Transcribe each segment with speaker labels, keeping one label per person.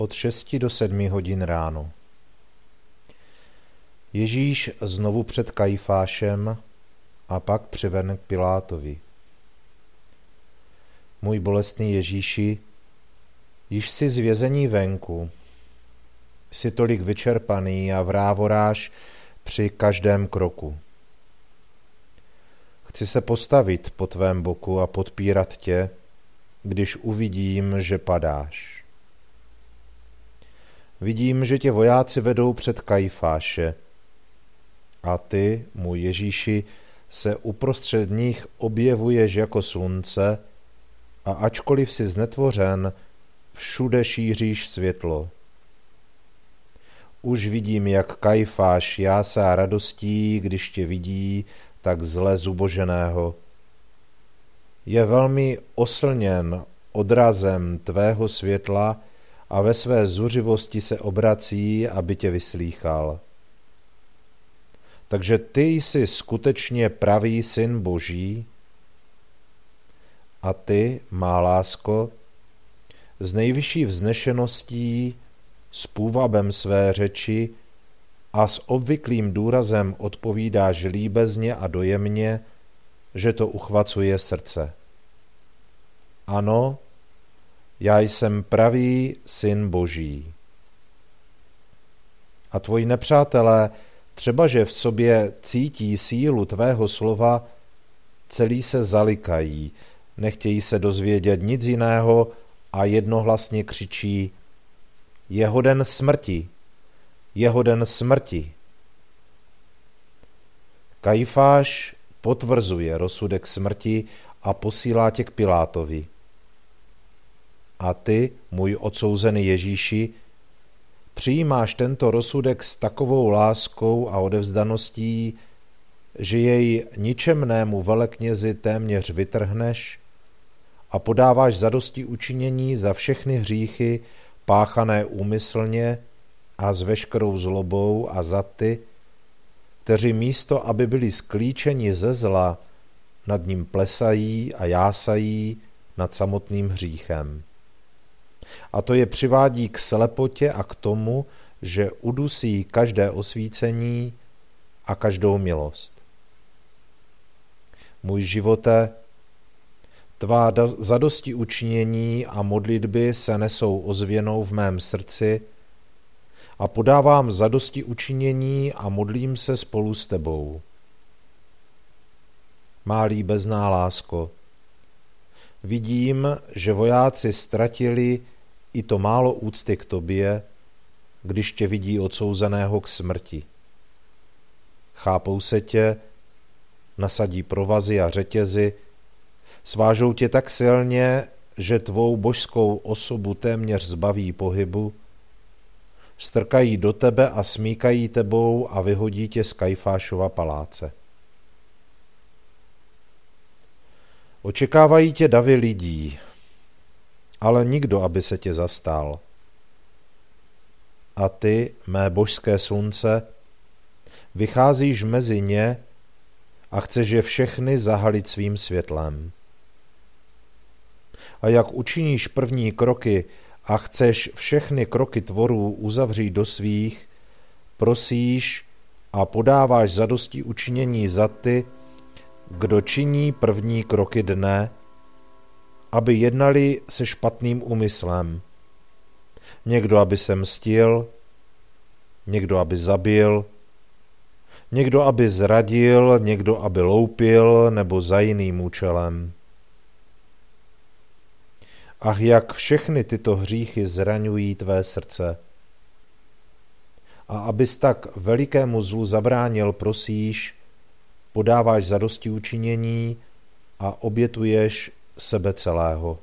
Speaker 1: od 6 do 7 hodin ráno. Ježíš znovu před Kajfášem a pak přiveden k Pilátovi. Můj bolestný Ježíši, již si z vězení venku, jsi tolik vyčerpaný a vrávoráš při každém kroku. Chci se postavit po tvém boku a podpírat tě, když uvidím, že padáš. Vidím, že tě vojáci vedou před Kajfáše. A ty, můj Ježíši, se uprostřed nich objevuješ jako slunce a ačkoliv jsi znetvořen, všude šíříš světlo. Už vidím, jak Kajfáš jásá radostí, když tě vidí tak zle zuboženého. Je velmi oslněn odrazem tvého světla a ve své zuřivosti se obrací, aby tě vyslýchal. Takže ty jsi skutečně pravý syn Boží a ty, má lásko, s nejvyšší vznešeností, s půvabem své řeči a s obvyklým důrazem odpovídáš líbezně a dojemně, že to uchvacuje srdce. Ano, já jsem pravý syn Boží. A tvoji nepřátelé, třeba že v sobě cítí sílu tvého slova, celý se zalikají, nechtějí se dozvědět nic jiného a jednohlasně křičí Jeho den smrti, jeho den smrti. Kajfáš potvrzuje rozsudek smrti a posílá tě k Pilátovi. A ty, můj odsouzený Ježíši, přijímáš tento rozsudek s takovou láskou a odevzdaností, že jej ničemnému veleknězi téměř vytrhneš a podáváš zadosti učinění za všechny hříchy páchané úmyslně a s veškerou zlobou a za ty, kteří místo, aby byli sklíčeni ze zla, nad ním plesají a jásají nad samotným hříchem a to je přivádí k slepotě a k tomu, že udusí každé osvícení a každou milost. Můj živote, tvá zadosti učinění a modlitby se nesou ozvěnou v mém srdci a podávám zadosti učinění a modlím se spolu s tebou. Má líbezná lásko, vidím, že vojáci ztratili i to málo úcty k tobě, když tě vidí odsouzeného k smrti. Chápou se tě, nasadí provazy a řetězy, svážou tě tak silně, že tvou božskou osobu téměř zbaví pohybu, strkají do tebe a smíkají tebou a vyhodí tě z Kajfášova paláce. Očekávají tě davy lidí, ale nikdo, aby se tě zastal. A ty, mé božské slunce, vycházíš mezi ně a chceš je všechny zahalit svým světlem. A jak učiníš první kroky a chceš všechny kroky tvorů uzavřít do svých, prosíš a podáváš zadosti učinění za ty, kdo činí první kroky dne, aby jednali se špatným úmyslem. Někdo, aby se mstil, někdo, aby zabil, někdo, aby zradil, někdo, aby loupil nebo za jiným účelem. Ach, jak všechny tyto hříchy zraňují tvé srdce. A abys tak velikému zlu zabránil, prosíš, podáváš zadosti učinění a obětuješ sebe celého.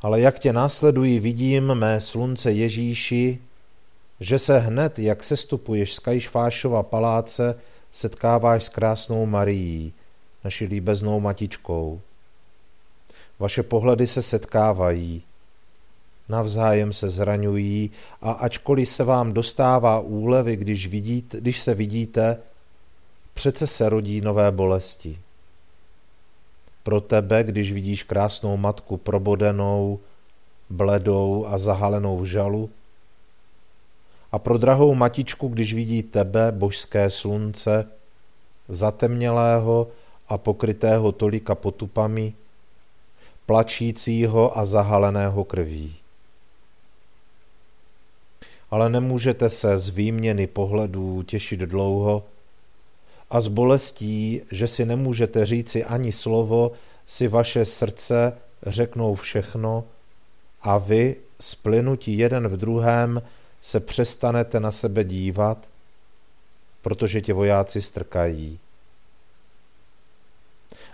Speaker 1: Ale jak tě následují, vidím, mé slunce Ježíši, že se hned, jak sestupuješ z Kajšfášova paláce, setkáváš s krásnou Marií, naší líbeznou matičkou. Vaše pohledy se setkávají, navzájem se zraňují a ačkoliv se vám dostává úlevy, když, vidíte, když se vidíte, přece se rodí nové bolesti. Pro tebe, když vidíš krásnou matku probodenou, bledou a zahalenou v žalu, a pro drahou matičku, když vidí tebe, božské slunce, zatemnělého a pokrytého tolika potupami, plačícího a zahaleného krví. Ale nemůžete se z výměny pohledů těšit dlouho a s bolestí, že si nemůžete říci ani slovo, si vaše srdce řeknou všechno a vy, splynutí jeden v druhém, se přestanete na sebe dívat, protože tě vojáci strkají.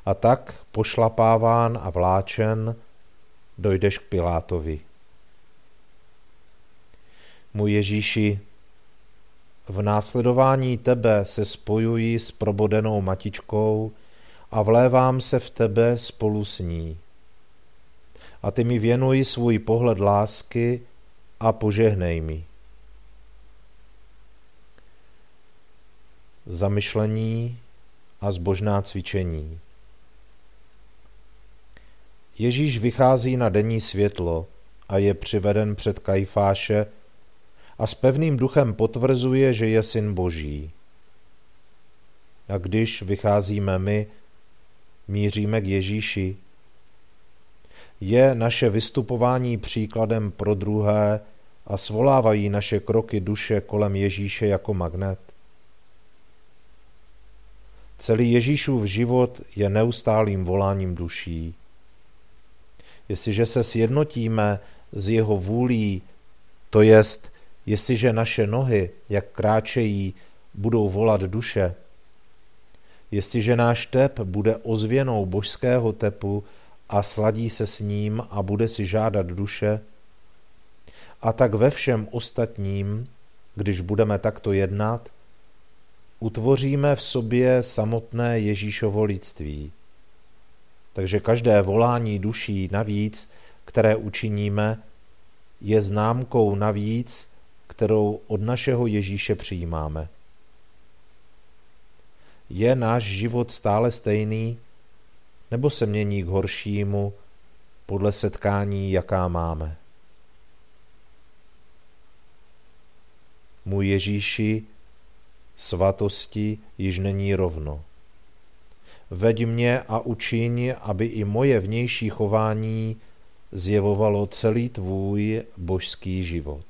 Speaker 1: A tak, pošlapáván a vláčen, dojdeš k Pilátovi. Můj Ježíši, v následování tebe se spojuji s probodenou matičkou a vlévám se v tebe spolu s ní. A ty mi věnuji svůj pohled lásky a požehnej mi. Zamyšlení a zbožná cvičení. Ježíš vychází na denní světlo a je přiveden před Kajfáše, a s pevným duchem potvrzuje, že je syn Boží. A když vycházíme my, míříme k Ježíši. Je naše vystupování příkladem pro druhé a svolávají naše kroky duše kolem Ježíše jako magnet. Celý Ježíšův život je neustálým voláním duší. Jestliže se sjednotíme s jeho vůlí, to jest Jestliže naše nohy, jak kráčejí, budou volat duše, jestliže náš tep bude ozvěnou božského tepu a sladí se s ním a bude si žádat duše, a tak ve všem ostatním, když budeme takto jednat, utvoříme v sobě samotné Ježíšovo lidství. Takže každé volání duší navíc, které učiníme, je známkou navíc kterou od našeho Ježíše přijímáme. Je náš život stále stejný, nebo se mění k horšímu podle setkání, jaká máme? Můj Ježíši, svatosti již není rovno. Veď mě a učiň, aby i moje vnější chování zjevovalo celý tvůj božský život.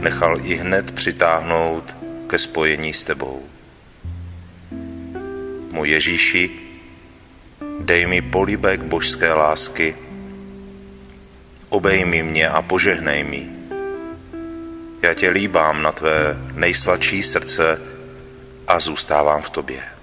Speaker 2: nechal i hned přitáhnout ke spojení s tebou. Můj Ježíši, dej mi políbek božské lásky, obejmi mě a požehnej mi. Já tě líbám na tvé nejsladší srdce a zůstávám v tobě.